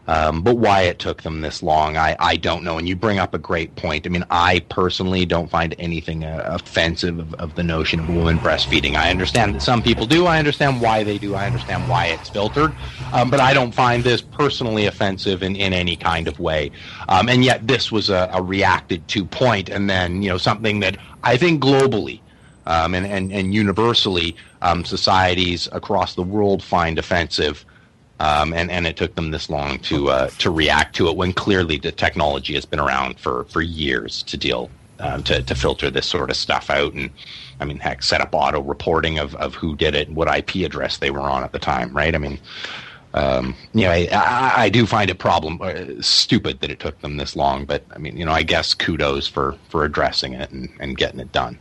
Um, but why it took them this long, I, I don't know. And you bring up a great point. I mean, I personally don't find anything uh, offensive of, of the notion of a woman breastfeeding. I understand that some people do. I understand why they do. I understand why it's filtered. Um, but I don't find this personally offensive in, in any kind of way. Um, and yet, this was a, a reacted to point, and then you know something that I think globally um, and, and and universally um, societies across the world find offensive. Um, and, and it took them this long to uh, to react to it when clearly the technology has been around for, for years to deal um, to, to filter this sort of stuff out and I mean heck set up auto reporting of, of who did it and what IP address they were on at the time right? I mean um, you know I, I, I do find it problem uh, stupid that it took them this long but I mean you know I guess kudos for for addressing it and, and getting it done.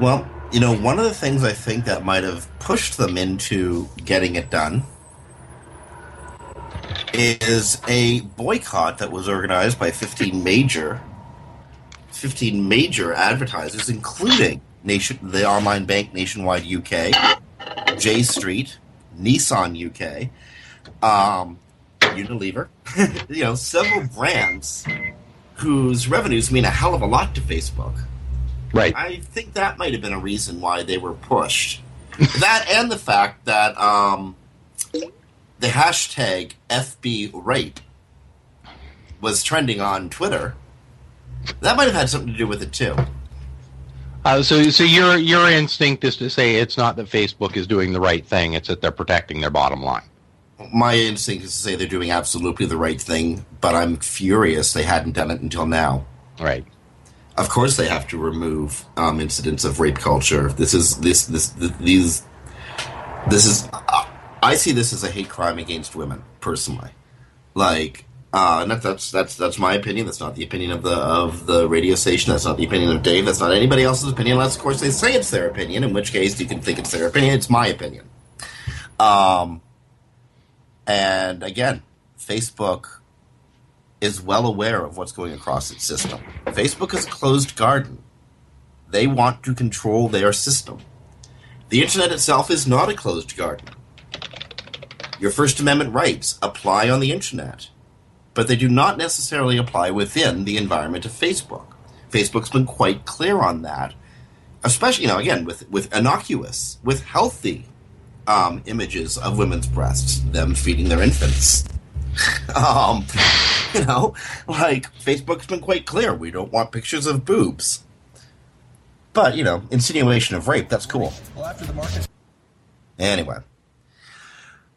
Well, you know, one of the things I think that might have pushed them into getting it done is a boycott that was organized by 15 major 15 major advertisers including nation the online bank Nationwide UK, J Street, Nissan UK, um, Unilever, you know, several brands whose revenues mean a hell of a lot to Facebook. Right. I think that might have been a reason why they were pushed. that and the fact that um, the hashtag FB rape was trending on Twitter. That might have had something to do with it too. Uh, so, so your your instinct is to say it's not that Facebook is doing the right thing; it's that they're protecting their bottom line. My instinct is to say they're doing absolutely the right thing, but I'm furious they hadn't done it until now. Right. Of course, they have to remove um, incidents of rape culture. This is this this, th these. This is. Uh, I see this as a hate crime against women, personally. Like, uh, and that, that's that's that's my opinion. That's not the opinion of the of the radio station. That's not the opinion of Dave. That's not anybody else's opinion, unless of course they say it's their opinion. In which case, you can think it's their opinion. It's my opinion. Um, and again, Facebook is well aware of what's going across its system. Facebook is a closed garden. They want to control their system. The internet itself is not a closed garden. Your First Amendment rights apply on the internet, but they do not necessarily apply within the environment of Facebook. Facebook's been quite clear on that, especially, you know, again, with, with innocuous, with healthy um, images of women's breasts, them feeding their infants. um, you know, like Facebook's been quite clear. We don't want pictures of boobs. But, you know, insinuation of rape, that's cool. Well, after the market. Anyway.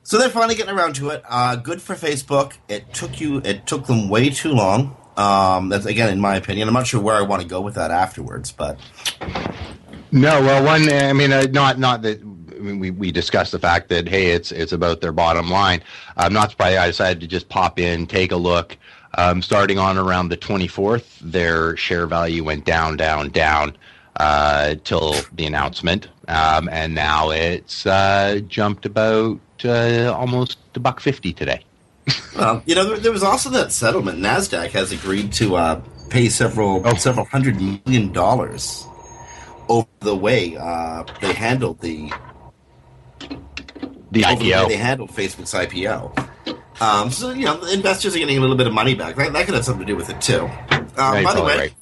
So they're finally getting around to it. Uh, good for Facebook. It took you. It took them way too long. Um, that's again, in my opinion. I'm not sure where I want to go with that afterwards, but No, well, one, I mean, uh, not not that I mean, we we discussed the fact that hey, it's it's about their bottom line. I'm not surprised. I decided to just pop in, take a look. Um, starting on around the 24th, their share value went down, down, down uh, till the announcement, um, and now it's uh, jumped about uh, almost a buck fifty today. um, you know, there, there was also that settlement. Nasdaq has agreed to uh, pay several several hundred million dollars over the way uh, they handled the the IPO. way they handled Facebook's IPO. Um, so you know, investors are getting a little bit of money back. That, that could have something to do with it too. Um, Right, by the way, right.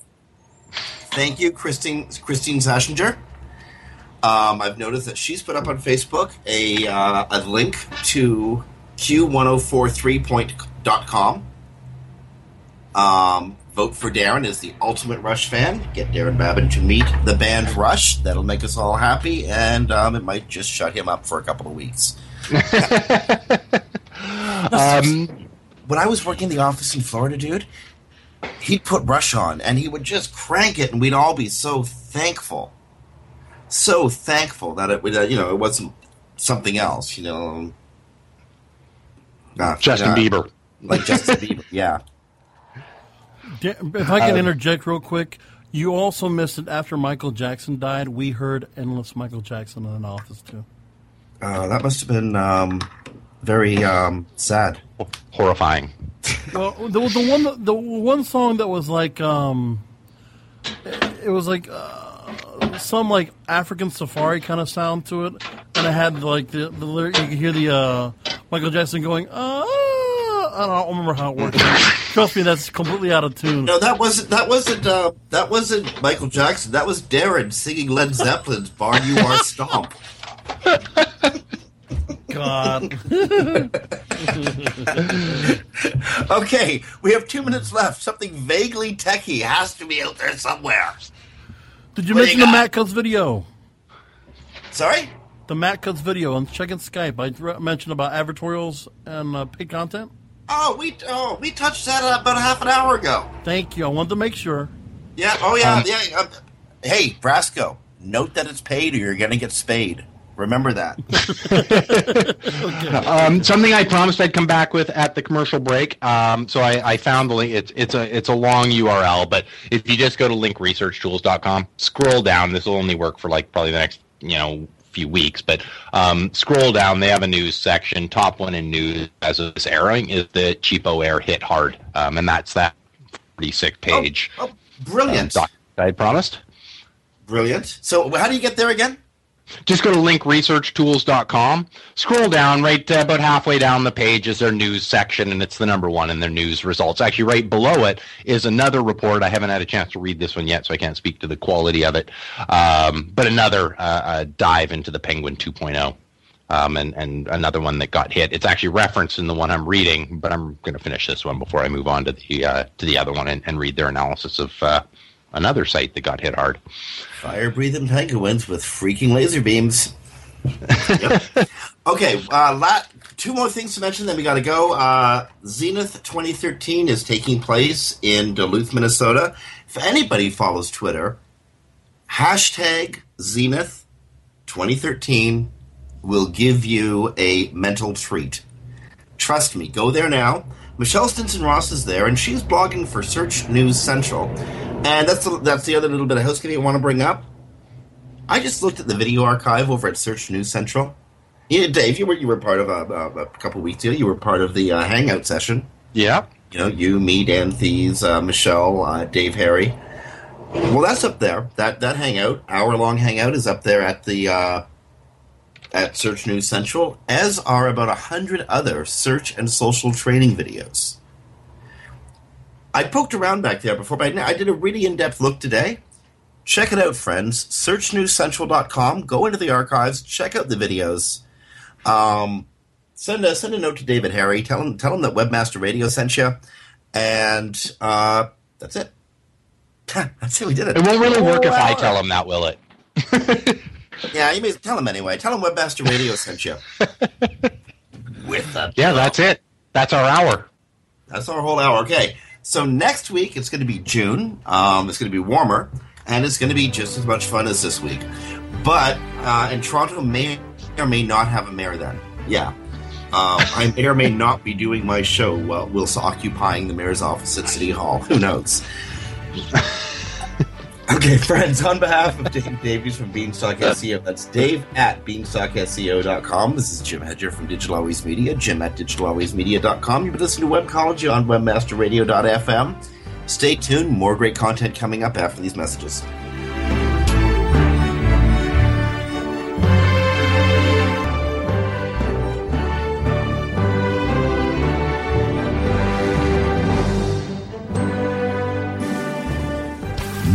thank you, Christine Christine Saschinger. Um, I've noticed that she's put up on Facebook a uh, a link to q1043.com. Um, vote for Daron as the ultimate Rush fan. Get Daron Babin to meet the band Rush. That'll make us all happy, and um, it might just shut him up for a couple of weeks. um, when I was working in the office in Florida, dude, he'd put Rush on, and he would just crank it, and we'd all be so thankful, so thankful that it uh, you know, it wasn't something else, you know. Uh, Justin uh, Bieber. like Justin Bieber, yeah. Da- If I can Um, interject real quick, you also missed it after Michael Jackson died. We heard endless Michael Jackson in an office too. Uh, that must have been um, very um, sad, horrifying. Well, the, the one the one song that was like um, it was like uh, some like African safari kind of sound to it, and it had like the the lyric. You could hear the uh, Michael Jackson going. Ah, I don't remember how it works. Trust me, that's completely out of tune. No, that wasn't. That wasn't. Uh, that wasn't Michael Jackson. That was Daron singing Led Zeppelin's "Bron-Y-Aur Stomp." God. okay, we have two minutes left. Something vaguely techie has to be out there somewhere. Did you What mention you the? Matt Cutts video? Sorry? The Matt Cutts video on checking Skype. I mentioned about advertorials and uh, paid content. Oh, we oh we touched that about half an hour ago. Thank you. I wanted to make sure. Yeah. Oh yeah. Um, yeah. Um, hey, Brasco. Note that it's paid, or you're gonna get spayed. Remember that. um, something I promised I'd come back with at the commercial break. Um, so I, I found the link. It's it's a it's a long URL, but if you just go to linkresearchtools.com, scroll down. This will only work for like probably the next you know few weeks, but um, scroll down. They have a news section. Top one in news as of this airing is the CheapOair hit hard, um, and that's that 46 page. Oh, brilliant. uh, doc I promised. Brilliant. So how do you get there again? Just go to linkresearchtools.com scroll down right uh, about halfway down the page is their news section and it's the number one in their news results. Actually right below it is another report. I haven't had a chance to read this one yet so i can't speak to the quality of it. Um, but another uh, uh, dive into the penguin 2.0 um, and, and another one that got hit. It's actually referenced in the one I'm reading, but I'm going to finish this one before I move on to the uh, to the other one and, and read their analysis of uh, another site that got hit hard. Fire breathing penguins with freaking laser beams. Yep. Okay, uh, la- two more things to mention, then we got to go. Uh, Zenith 2013 is taking place in Duluth, Minnesota. If anybody follows Twitter, hashtag Zenith 2013 will give you a mental treat. Trust me, go there now. Michelle Stinson Ross is there, and she's blogging for Search News Central. And that's the, that's the other little bit of housekeeping I want to bring up. I just looked at the video archive over at Search News Central. Yeah, Dave, you were you were part of a, a, a couple weeks ago. You were part of the uh, hangout session. Yeah. You know, you, me, Dan Thies, uh, Michelle, uh, Dave, Harry. Well, that's up there. That that hangout, hour long hangout, is up there at the uh, at Search News Central. As are about a hundred other search and social training videos. I poked around back there before, but I did a really in depth look today. Check it out, friends. Search SearchNewsCentral.com. Go into the archives. Check out the videos. Um, send a send a note to David Harry. Tell him tell him that Webmaster Radio sent you, and uh, that's it. that's it. We did it. It won't really work if I tell him that, will it? Yeah, you may tell him anyway. Tell him Webmaster Radio sent you. With that. Yeah, that's it. That's our hour. That's our whole hour. Okay. So next week it's going to be June. Um, it's going to be warmer, and it's going to be just as much fun as this week. But uh, and Toronto may or may not have a mayor then. Yeah. Um, I may or may not be doing my show while whilst occupying the mayor's office at City Hall. Who knows? Okay, friends, on behalf of Dave Davies from Beanstalk SEO, that's Dave at beanstalkseo.com. This is Jim Hedger from Digital Always Media, Jim at digitalwaysmedia.com. You've been listening to Webcology on webmasterradio.fm. Stay tuned, more great content coming up after these messages.